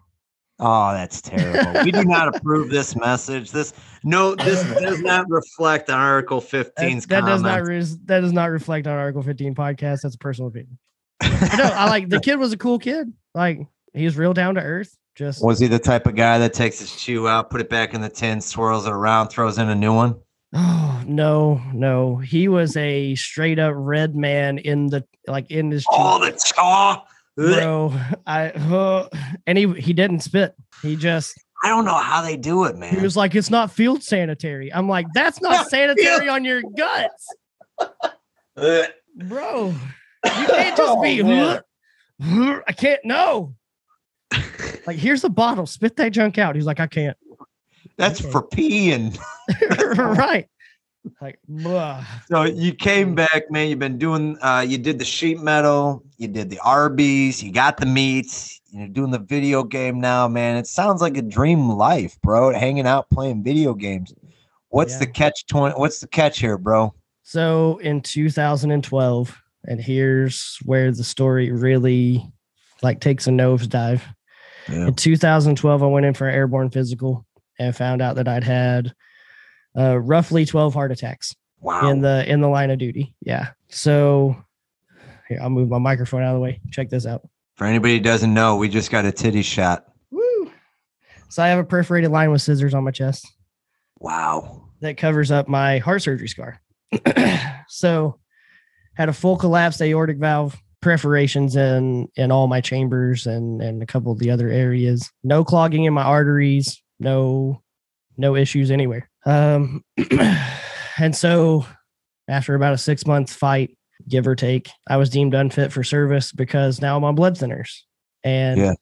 Oh, that's terrible. we do not approve this message. This no, this does not reflect on Article That, 15's that does not res- that does not reflect on Article 15 podcast. That's a personal opinion. No, I like the (laughs) kid was a cool kid. Like he's real down to earth. Just Was he the type of guy that takes his shoe out, put it back in the tin, swirls it around, throws in a new one? (sighs) oh no, no. He was a straight up red man in the like in his Oh, the chaw. Bro. I uh, and he he didn't spit. He just I don't know how they do it, man. he was like, it's not field sanitary. I'm like, that's not (laughs) sanitary on your guts, bro. You can't just be. (laughs) Oh. (laughs) I can't know. Like, here's the bottle. Spit that junk out. He's like, I can't. That's Okay. for peeing. (laughs) (laughs) right. Like, blah. So you came back, man. You've been doing. Uh, you did the sheet metal. You did the Arby's. You got the meats. You're doing the video game now, man. It sounds like a dream life, bro. Hanging out playing video games. What's Yeah. the catch? Twenty. What's the catch here, bro? So in 2012, and here's where the story really like takes a nosedive. Yeah. In 2012, I went in for an airborne physical and found out that I'd had uh, roughly 12 heart attacks Wow. in the in the line of duty. Yeah. So here, I'll move my microphone out of the way. Check this out. For anybody who doesn't know, we just got a titty shot. Woo. So I have a perforated line with scissors on my chest Wow. that covers up my heart surgery scar. (clears throat) so had a full collapsed aortic valve, perforations in in all my chambers and and a couple of the other areas. No clogging in my arteries, no no issues anywhere. Um (clears throat) and so after about a 6 month fight, give or take, I was deemed unfit for service because now I'm on blood thinners. And Yeah.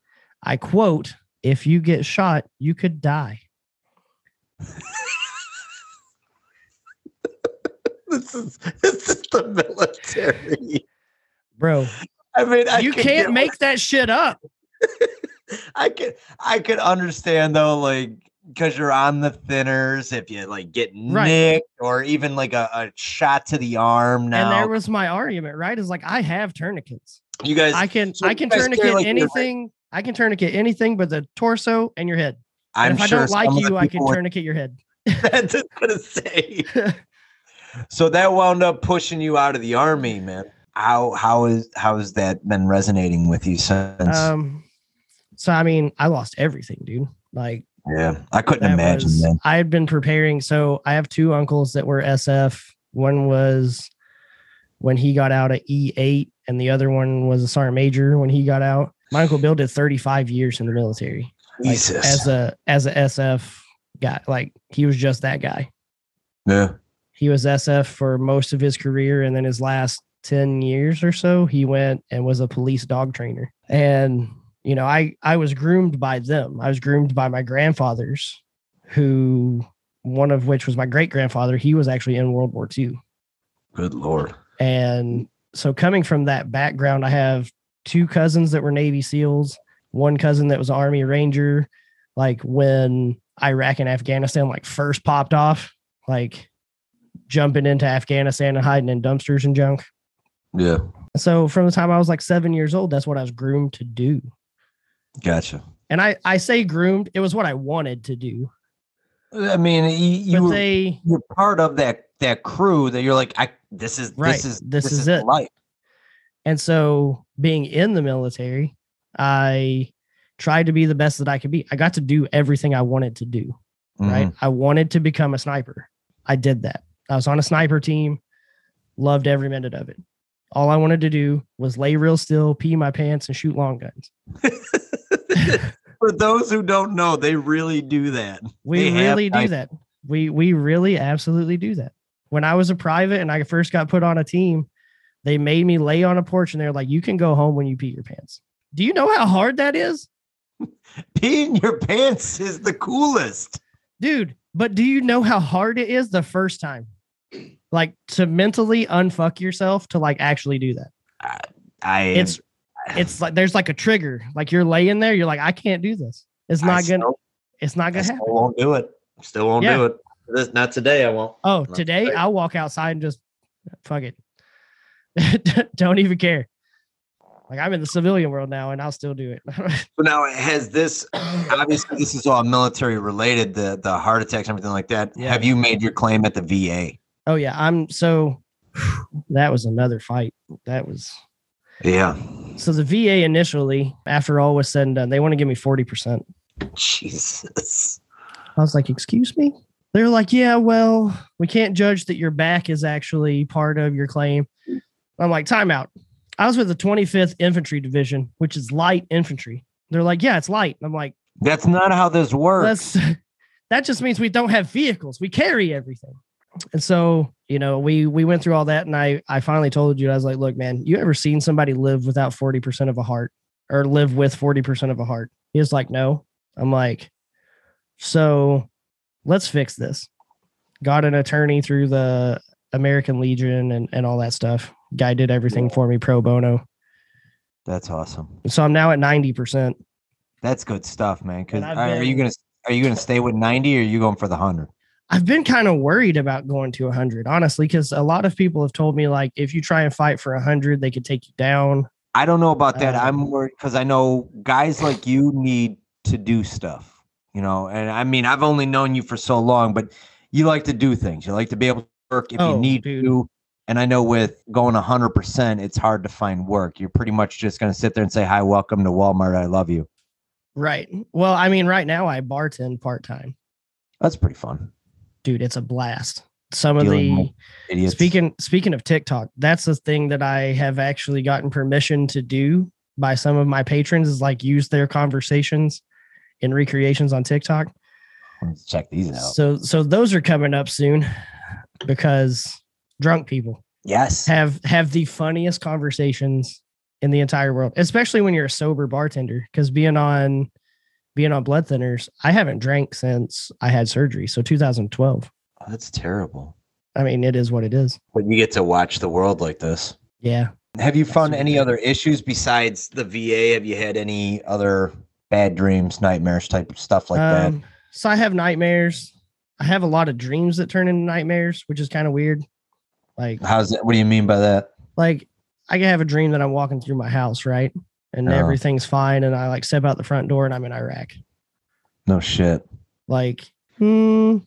I quote, if you get shot, you could die. (laughs) This is this is the military. Bro, I mean, I you could can't make that shit up. (laughs) I could I could understand though, like because you're on the thinners, if you like get Right. nicked or even like a, a shot to the arm now. And there was my argument, right? Is like I have tourniquets. you guys I can so I can tourniquet like, anything. I can tourniquet anything but the torso and your head. And I'm if I sure don't like some of the you, I can tourniquet your head. (laughs) That's what I gonna say. (laughs) so that wound up pushing you out of the army, man. How how is how has that been resonating with you since? Um, so I mean, I lost everything, dude. Like yeah, I couldn't imagine, was- I had been preparing. So I have two uncles that were SF. One was when he got out at E8, and the other one was a sergeant major when he got out. My uncle Bill did 35 years in the military like, Jesus. as a as a SF guy. Like he was just that guy. yeah. He was SF for most of his career, and then his last 10 years or so, he went and was a police dog trainer. And you know, I I was groomed by them. I was groomed by my grandfathers, who one of which was my great grandfather. He was actually in World War II. Good lord. And so coming from that background, I have two cousins that were Navy SEALs, one cousin that was Army Ranger. Like when Iraq and Afghanistan like first popped off, like jumping into Afghanistan and hiding in dumpsters and junk. Yeah. So from the time I was like seven years old, that's what I was groomed to do. Gotcha. And I I say groomed, it was what I wanted to do. I mean, you, you were, they, you're part of that that crew that you're like, I this is Right, this is this is it. life. And so being in the military, I tried to be the best that I could be. I got to do everything I wanted to do, right? Mhm. I wanted to become a sniper. I did that. I was on a sniper team, loved every minute of it. All I wanted to do was lay real still, pee my pants, and shoot long guns. (laughs) For those who don't know, they really do that. We They have really do nice- that. We we really absolutely do that. When I was a private and I first got put on a team, they made me lay on a porch and they're like, "You can go home when you pee your pants." Do you know how hard that is? (laughs) Peeing your pants is the coolest. dude but do you know how hard it is the first time like to mentally unfuck yourself to like actually do that I it's it's like there's like a trigger like you're laying there you're like i can't do this it's I not gonna still- it's not gonna still happen won't do it. Still won't Yeah. do it. This, not today. I won't. oh Not today today. i'll walk outside and just fuck it (laughs) don't even care like i'm in the civilian world now and i'll still do it (laughs) So now has this obviously this is all military related, the the heart attacks, and everything like that. Yeah. Have you made your claim at the VA? Oh yeah i'm so that was another fight that was Yeah. so the va initially after all was said and done they want to give me 40% Jesus. I was like, excuse me? They're like, yeah, well, we can't judge that your back is actually part of your claim. I'm like, timeout. I was with the 25th Infantry Division, which is light infantry. They're like, yeah, it's light. I'm like, That's not how this works. that's (laughs) that just means we don't have vehicles. We carry everything. And so, you know, we we went through all that and I I finally told you, I was like, look, man, you ever seen somebody live without 40% of a heart or live with 40% of a heart? He was like, no. I'm like, so let's fix this. Got an attorney through the American Legion and, and all that stuff. Guy did everything for me pro bono. That's awesome. So I'm now at 90%. That's good stuff, man. Because are you gonna are you gonna stay with ninety or are you going for the hundred? I've been kind of worried about going to 100, honestly, because a lot of people have told me, like, if you try and fight for 100, they could take you down. I don't know about that. Um, I'm worried because I know guys like you need to do stuff, you know. And I mean, I've only known you for so long, but you like to do things. You like to be able to work if you Oh, need dude. to. And I know with going 100%, it's hard to find work. You're pretty much just going to sit there and say, Hi, welcome to Walmart. I love you. Right. Well, I mean, right now I bartend part time. That's pretty fun. Dude, it's a blast. Some of the Idiots. speaking speaking of TikTok, that's the thing that I have actually gotten permission to do by some of my patrons is like use their conversations in recreations on TikTok. Let's check these out. So so those are coming up soon because drunk people yes. have have the funniest conversations in the entire world, especially when you're a sober bartender. Because being on being on blood thinners, I haven't drank since I had surgery. So 2012. That's terrible. I mean, it is what it is. But you get to watch the world like this. Yeah. Have you found any other issues besides the VA? Have you had any other bad dreams, nightmares type of stuff like that? Um, So I have nightmares. I have a lot of dreams that turn into nightmares, which is kind of weird. Like, How's that? What do you mean by that? like I can have a dream that I'm walking through my house, right? And Yeah. everything's fine. And I like step out the front door and I'm in Iraq. No shit. Like, hmm,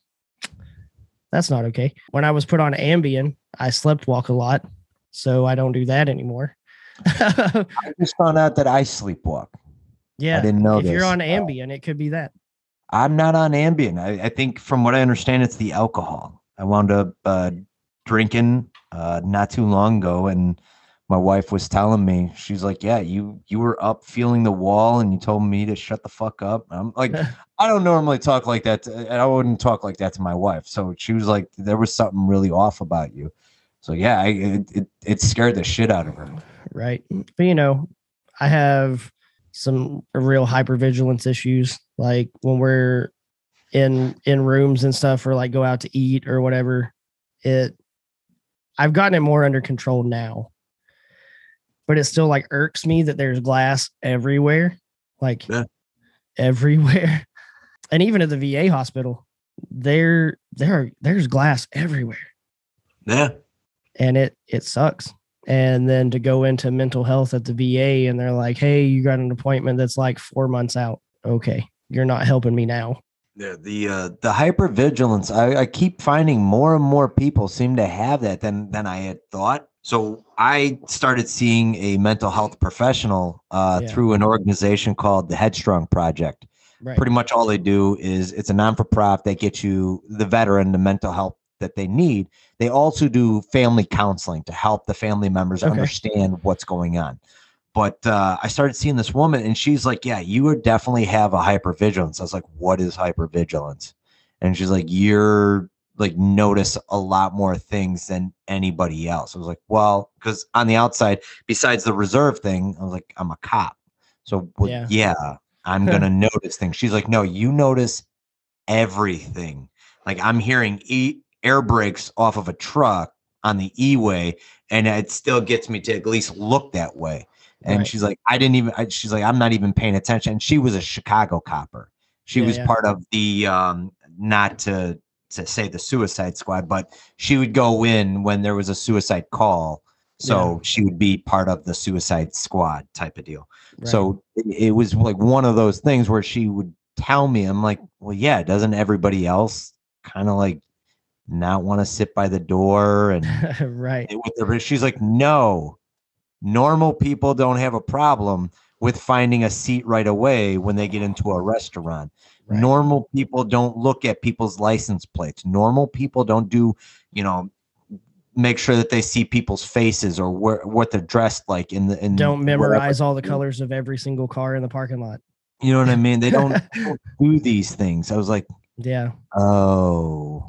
that's not okay. When I was put on Ambien, I slept walk a lot. So I don't do that anymore. (laughs) I just found out that I sleepwalk. yeah. I didn't know if this. you're on Uh, Ambien, it could be that. I'm not on Ambien. I, I think, from what I understand, it's the alcohol. I wound up uh, drinking uh, not too long ago, and my wife was telling me, she's like, "Yeah, you you were up feeling the wall, and you told me to shut the fuck up." I'm like, (laughs) I don't normally talk like that, to, and I wouldn't talk like that to my wife. So she was like, "There was something really off about you." So yeah, I, it, it it scared the shit out of her. right? But you know, I have some real hypervigilance issues. Like when we're in in rooms and stuff, or like go out to eat or whatever. It, I've gotten it more under control now, but it still like irks me that there's glass everywhere, like Yeah. everywhere, (laughs) and even at the VA hospital, there there there's glass everywhere Yeah, and it it sucks. And then to go into mental health at the VA and they're like, "Hey, you got an appointment that's like 4 months out." Okay, you're not helping me now. Yeah, the uh, the hypervigilance. I, I keep finding more and more people seem to have that than than I had thought. So I started seeing a mental health professional uh, Yeah. through an organization called the Headstrong Project. Right. Pretty much all they do is it's a non for profit. They get you the veteran the mental help that they need. They also do family counseling to help the family members Okay. understand what's going on. But uh, I started seeing this woman, and she's like, "Yeah, you would definitely have a hypervigilance." I was like, "What is hypervigilance?" And she's like, "You're like notice a lot more things than anybody else." I was like, "Well, because on the outside, besides the reserve thing, I was like, I'm a cop, so well, Yeah. yeah. I'm (laughs) gonna notice things." She's like, "No, you notice everything. Like I'm hearing e- air brakes off of a truck on the e-way, and it still gets me to at least look that way." And Right. she's like, I didn't even, I, she's like, I'm not even paying attention. And she was a Chicago copper. She Yeah, was yeah. part of the, um, not to, to say the suicide squad, but she would go in when there was a suicide call. So she would be part of the suicide squad type of deal. Right. So it, it was like one of those things where she would tell me, I'm like, well, yeah, doesn't everybody else kind of like not want to sit by the door and (laughs) right. the she's like no normal people don't have a problem with finding a seat right away when they get into a restaurant Right. normal people don't look at people's license plates normal people don't do you know make sure that they see people's faces or where what they're dressed like in the in Don't memorize all the colors of every single car in the parking lot. you know what i mean they don't, (laughs) don't do these things i was like Yeah. oh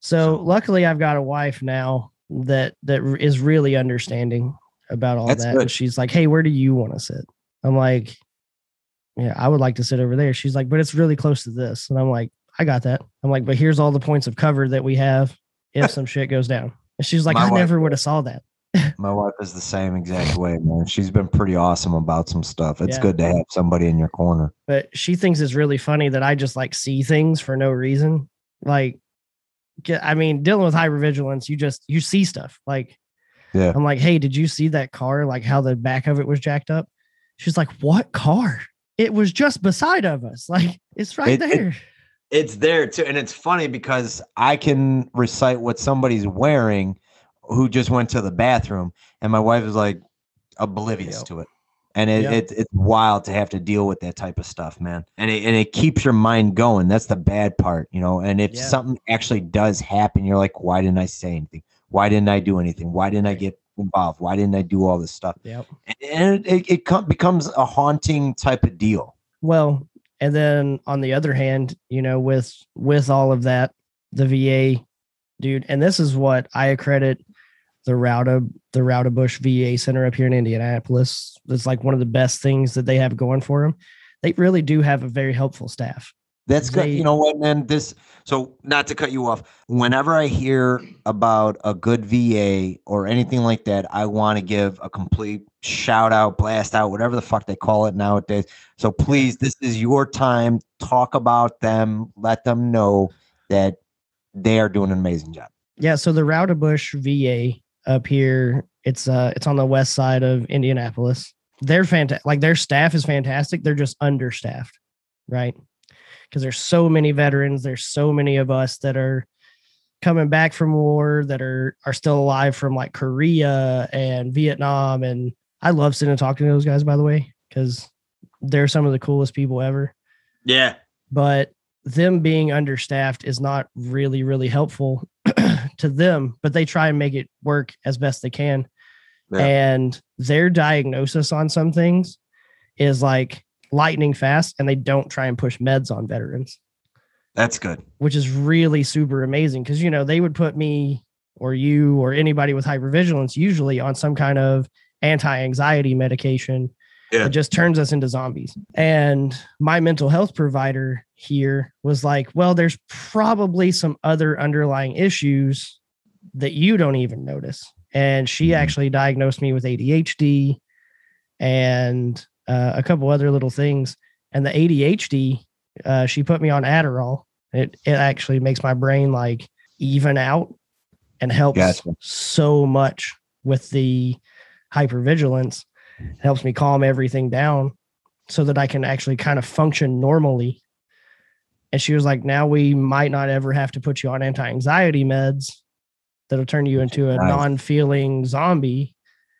So So- luckily I've got a wife now that that is really understanding about all that. good. And she's like, "Hey, where do you want to sit?" I'm like, "Yeah, I would like to sit over there." She's like, "But it's really close to this." And I'm like, "I got that." I'm like, "But here's all the points of cover that we have if (laughs) some shit goes down." And she's like, My "I wife never would have saw that." (laughs) my wife is the same exact way man she's been pretty awesome about some stuff it's Yeah. good to have somebody in your corner But she thinks it's really funny that I just like see things for no reason. Like, I mean, dealing with hypervigilance, you just you see stuff. Like, Yeah. I'm like, hey, did you see that car? Like how the back of it was jacked up? She's like, what car? It was just beside of us. (laughs) Like it's right It- it- there. It's there too, and it's funny because I can recite what somebody's wearing who just went to the bathroom, and my wife is like oblivious to it. And it, it, it's wild to have to deal with that type of stuff, man. And it, and it keeps your mind going. That's the bad part, you know. And if Yeah. something actually does happen, you're like, why didn't I say anything? Why didn't I do anything? Why didn't I get involved? Why didn't I do all this stuff? Yep. And it, it, it com- becomes a haunting type of deal. Well, and then on the other hand, you know, with with all of that, the VA dude, and this is what I accredit the Rauda the Roudebush VA Center up here in Indianapolis. It's like one of the best things that they have going for them. They really do have a very helpful staff. That's good. You know what, man? This so not to cut you off. Whenever I hear about a good VA or anything like that, I want to give a complete shout out, blast out, whatever the fuck they call it nowadays. So please, this is your time talk about them, let them know that they are doing an amazing job. Yeah, so the Roudebush VA up here, it's uh it's on the west side of Indianapolis. They're fantastic. Like their staff is fantastic. They're just understaffed, right? Because there's so many veterans. There's so many of us that are coming back from war that are are still alive from like Korea and Vietnam. And I love sitting and talking to those guys, by the way, because they're some of the coolest people ever. Yeah. But them being understaffed is not really, really helpful (clears throat) to them, but they try and make it work as best they can. Yeah. And their diagnosis on some things is like lightning fast, and they don't try and push meds on veterans, That's good. which is really super amazing because, you know, they would put me or you or anybody with hypervigilance usually on some kind of anti anxiety medication Yeah. it just turns us into zombies. And my mental health provider here was like, well, there's probably some other underlying issues that you don't even notice. And she Mhm. actually diagnosed me with ADHD and uh, a couple other little things. And the ADHD, uh, she put me on Adderall. It, it actually makes my brain like even out and helps Gotcha. so much with the hypervigilance it helps me calm everything down so that I can actually kind of function normally. And she was like, now we might not ever have to put you on anti anxiety meds that'll turn you into a Nice. non feeling zombie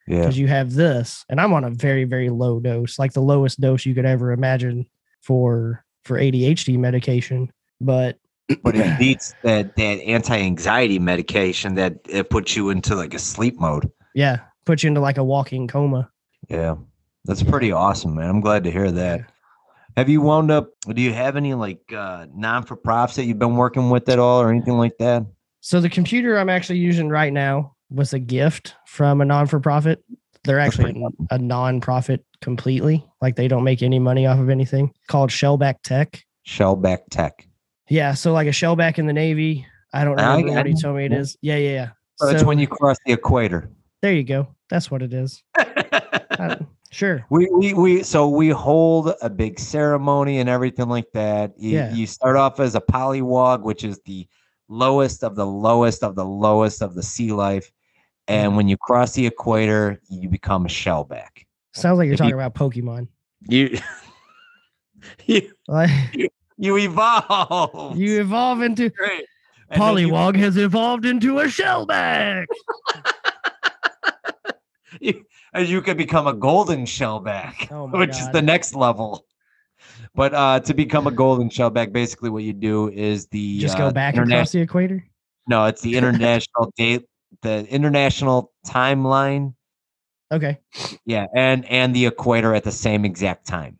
Yeah. because you have this. And I'm on a very, very low dose, like the lowest dose you could ever imagine for for ADHD medication. But (clears throat) But it beats that that anti-anxiety medication that it puts you into like a sleep mode. yeah, put you into like a walking coma. Yeah. That's pretty awesome, man. I'm glad to hear that. Have you wound up do you have any like uh non for profits that you've been working with at all or anything like that? So the computer I'm actually using right now was a gift from a non for profit. They're actually a non profit completely. Like they don't make any money off of anything. Called Shellback Tech. Shellback Tech. Yeah, so like a shellback in the Navy. I don't remember I what he know. told me it is. Yeah. Yeah, yeah, yeah. So that's when you cross the equator. There you go. That's what it is. (laughs) Uh, sure. we, we we so we hold a big ceremony and everything like that. You, Yeah. you start off as a polywog, which is the lowest of the lowest of the lowest of the sea life. And when you cross the equator, you become a shellback. Sounds like you're If talking you- about Pokemon. You (laughs) you Like you evolve. you evolve into Great. And then you- Polywog has evolved into a shellback. (laughs) you, and you can become a golden shellback, Oh which is the next level. But uh, to become a golden shellback, basically what you do is the Just uh, go back interna- across the equator. No, it's the (laughs) international date, the international timeline. Okay. Yeah, and and the equator at the same exact time.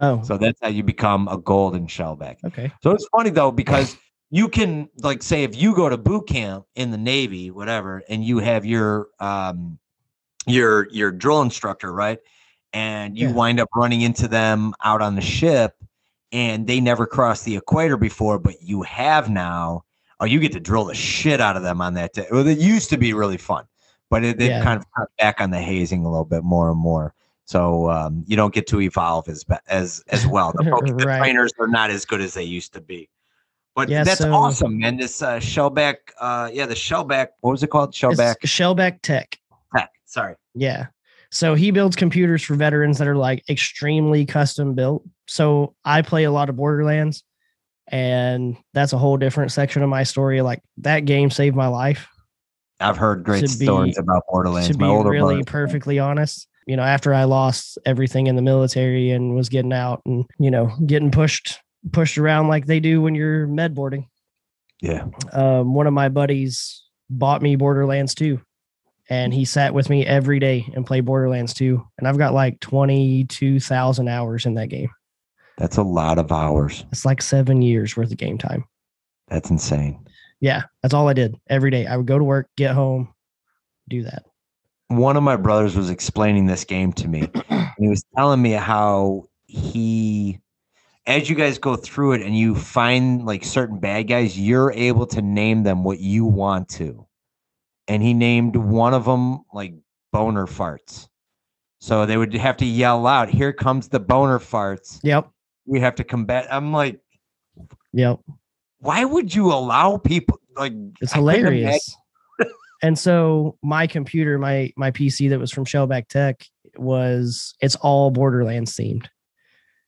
Oh, So that's how you become a golden shellback. okay. So it's funny though because you can like say if you go to boot camp in the Navy, whatever, and you have your um your your drill instructor, right? And you Yeah. wind up running into them out on the ship and they never crossed the equator before, but you have now. Oh, you get to drill the shit out of them on that day. Well, it used to be really fun, but it, they've Yeah. kind of cut back on the hazing a little bit more and more. So um, you don't get to evolve as as as well. The, the (laughs) Right. trainers are not as good as they used to be. But Yeah, that's so- awesome, man. This uh, shellback, uh, yeah, the shellback. What was it called? Shellback Shellback Tech. Tech. Sorry. Yeah. So he builds computers for veterans that are like extremely custom built. So I play a lot of Borderlands, and that's a whole different section of my story. Like that game saved my life. I've heard great To be- stories about Borderlands. to be really brother- perfectly honest, you know, after I lost everything in the military and was getting out and you know getting pushed pushed around like they do when you're med boarding. Yeah. um, one of my buddies bought me Borderlands 2 and he sat with me every day and played Borderlands 2 and I've got like 22,000 hours in that game. That's a lot of hours. It's like 7 years worth of game time. That's insane. Yeah, that's all I did every day. I would go to work, get home, do that. One of my brothers was explaining this game to me. (clears throat) he was telling me how he as you guys go through it and you find like certain bad guys, you're able to name them what you want to. And he named one of them like boner farts. So they would have to yell out, "Here comes the boner farts." Yep. We have to combat. I'm like, Yep. why would you allow people like? It's I hilarious. and so my computer, my my PC that was from Shellback Tech was it's all Borderlands themed.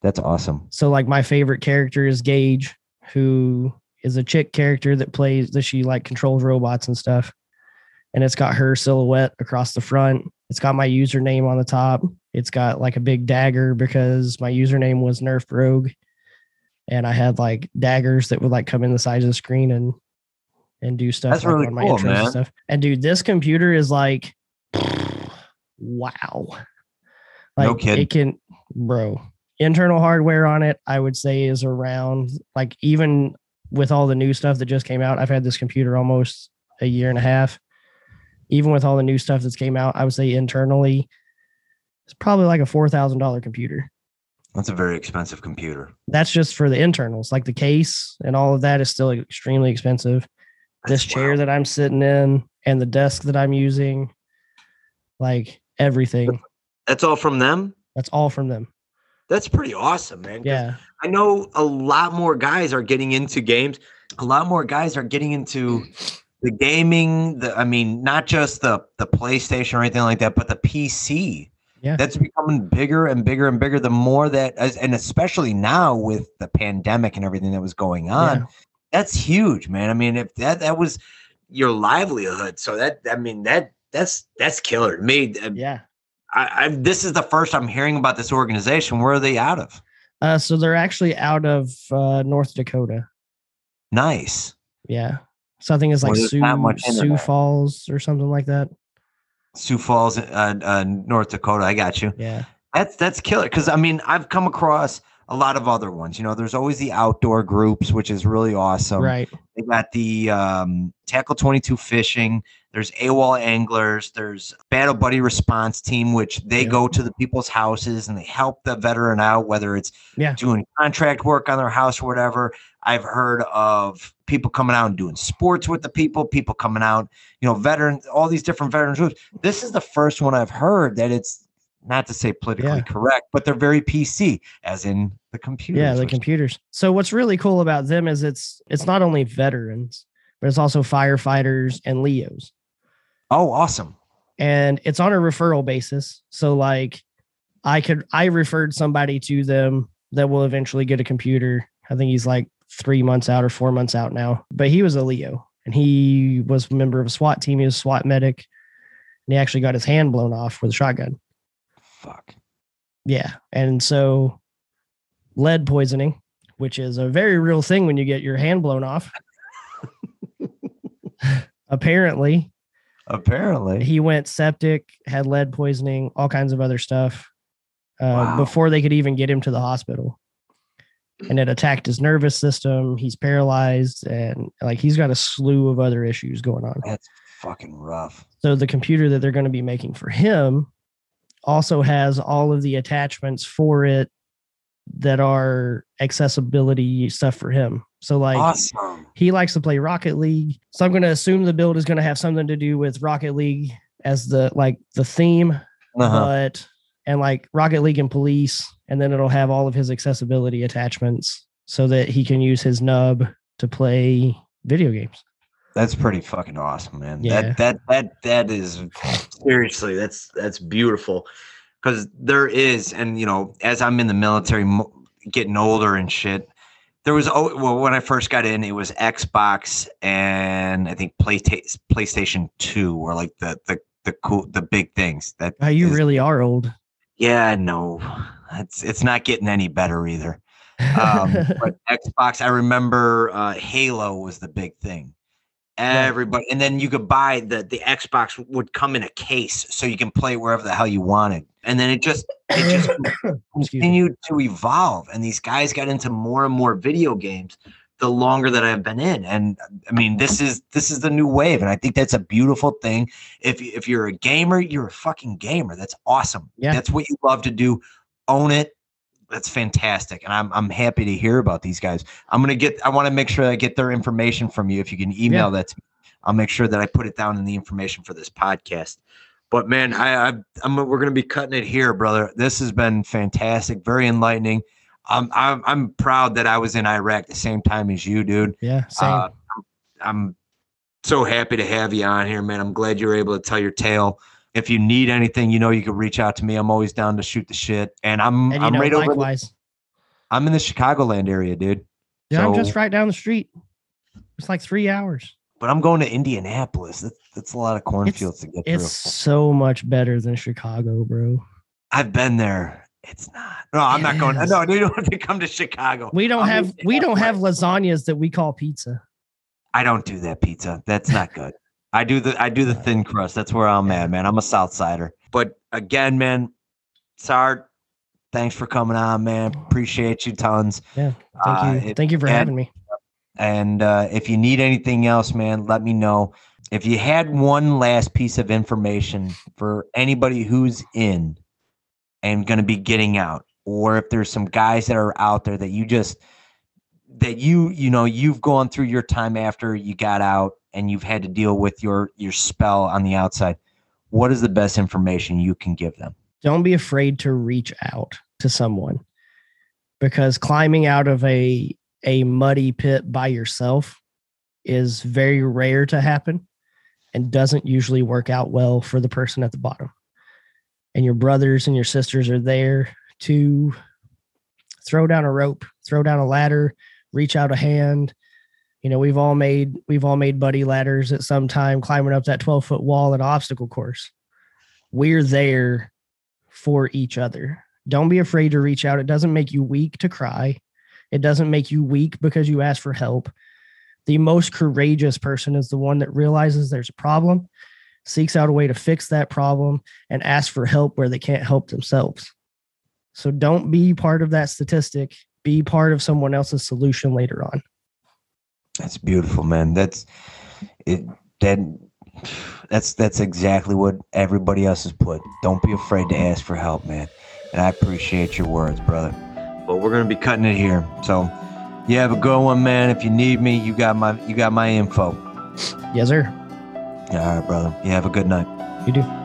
That's awesome. So like my favorite character is Gaige, who is a chick character that plays that she like controls robots and stuff. And it's got her silhouette across the front. It's got my username on the top. It's got like a big dagger because my username was Nerf Rogue. And I had like daggers that would like come in the size of the screen and and do stuff That's like really on my cool, man. and stuff. And dude, this computer is like (sighs) wow. Like No it can bro. Internal hardware on it, I would say is around like even with all the new stuff that just came out. I've had this computer almost a year and a half. Even with all the new stuff that's came out, I would say internally it's probably like a four thousand dollar computer. That's a very expensive computer. That's just for the internals. Like the case and all of that is still extremely expensive. this That's chair wild. that I'm sitting in and the desk that I'm using, like everything. That's all from them. That's all from them. That's pretty awesome, man. Yeah. I know a lot more guys are getting into games. A lot more guys are getting into the gaming. The I mean, not just the the PlayStation or anything like that, but the PC. Yeah. That's becoming bigger and bigger and bigger. The more that, as, and especially now with the pandemic and everything that was going on, Yeah. that's huge, man. I mean, if that that was your livelihood, so that I mean that that's that's killer to me. Uh, Yeah. I, I this is the first I'm hearing about this organization. Where are they out of? Uh, so they're actually out of uh, North Dakota. Nice. Yeah. Something is like Well, Sioux, Sioux. Falls or something like that. Sioux Falls, uh, uh, North Dakota. I got you. Yeah. That's that's killer. Because I mean, I've come across a lot of other ones. You know, there's always the outdoor groups, which is really awesome. right. They got the um, Tackle 22 Fishing. There's AWOL Anglers. There's Battle Buddy Response Team, which they Yeah. go to the people's houses and they help the veteran out, whether it's Yeah. doing contract work on their house or whatever. I've heard of people coming out and doing sports with the people, people coming out, you know, veterans, all these different veterans groups. This is the first one I've heard that it's not to say politically Yeah. correct, but they're very PC, as in the computers. Yeah, the computers. So what's really cool about them is it's it's not only veterans, but it's also firefighters and Leos. oh, awesome. and it's on a referral basis. So like I could I referred somebody to them that will eventually get a computer. I think he's like 3 months out or 4 months out now. But he was a Leo and he was a member of a SWAT team, he was a SWAT medic. And he actually got his hand blown off with a shotgun. Fuck. Yeah. And so lead poisoning, which is a very real thing when you get your hand blown off. (laughs) Apparently, Apparently. he went septic, had lead poisoning, all kinds of other stuff uh, Wow. before they could even get him to the hospital. And it attacked his nervous system. He's paralyzed, and like he's got a slew of other issues going on. That's fucking rough. So the computer that they're going to be making for him also has all of the attachments for it that are accessibility stuff for him. So like awesome. he likes to play Rocket League. So I'm going to assume the build is going to have something to do with Rocket League as the like the theme, Uh-huh. but and like Rocket League and Police, and then it'll have all of his accessibility attachments so that he can use his nub to play video games. That's pretty fucking awesome, man. Yeah. That that that that is seriously that's that's beautiful because there is, and you know, as I'm in the military, getting older and shit. There was oh well when I first got in, it was Xbox and I think PlayStation PlayStation Two were like the the the cool the big things. That Wow, you is- really are old. yeah no, it's it's not getting any better either. um, (laughs) but Xbox, I remember uh, Halo was the big thing. Everybody, and then you could buy the the Xbox would come in a case, so you can play wherever the hell you wanted. And then it just it just (coughs) continued to evolve, and these guys got into more and more video games the longer that I've been in. And I mean, this is this is the new wave, and I think that's a beautiful thing. If if you're a gamer, you're a fucking gamer. That's awesome. Yeah. that's what you love to do. Own it. That's fantastic, and I'm I'm happy to hear about these guys. I'm gonna get. I want to make sure I get their information from you. If you can email that to me, I'll make sure that I put it down in the information for this podcast. But man, I, I I'm we're gonna be cutting it here, brother. This has been fantastic, very enlightening. I'm I'm I'm proud that I was in Iraq the same time as you, dude. Yeah, same. Uh, I'm so happy to have you on here, man. I'm glad you're able to tell your tale. If you need anything, you know you can reach out to me. I'm always down to shoot the shit. And I'm and I'm know, right over. likewise. I'm in the Chicagoland area, dude. Yeah, I'm just right down the street. It's like three hours. But I'm going to Indianapolis. That's, that's a lot of cornfields to get It's through. so much better than Chicago, bro. I've been there. It's not. No, I'm It not going. is. No, you don't have to come to Chicago. We don't I'm have we don't have lasagnas that we call pizza. I don't do that pizza. That's not good. I do the I do the thin crust. That's where I'm at, man. I'm a South Sider. But again, man, Sard, thanks for coming on, man. Appreciate you tons. Yeah. Thank Uh, you. Thank you for and- having me. And uh, if you need anything else, man, let me know. If you had one last piece of information for anybody who's in and going to be getting out, or if there's some guys that are out there that you just that you you know you've gone through your time after you got out and you've had to deal with your your spell on the outside, what is the best information you can give them? Don't be afraid to reach out to someone because climbing out of a a muddy pit by yourself is very rare to happen and doesn't usually work out well for the person at the bottom. And your brothers and your sisters are there to throw down a rope, throw down a ladder, reach out a hand. You know, we've all made we've all made buddy ladders at some time climbing up that 12 foot wall at an obstacle course. We're there for each other. Don't be afraid to reach out. It doesn't make you weak to cry. It doesn't make you weak because you ask for help. The most courageous person is the one that realizes there's a problem, seeks out a way to fix that problem, and asks for help where they can't help themselves. So don't be part of that statistic. Be part of someone else's solution later on. That's beautiful, man. That's it. That that's that's exactly what everybody else has put. Don't be afraid to ask for help, man. And I appreciate your words, brother. But we're gonna be cutting it here. So you have a good one, man. If you need me, you got my you got my info. Yes, sir. All right, brother. You have a good night. You do.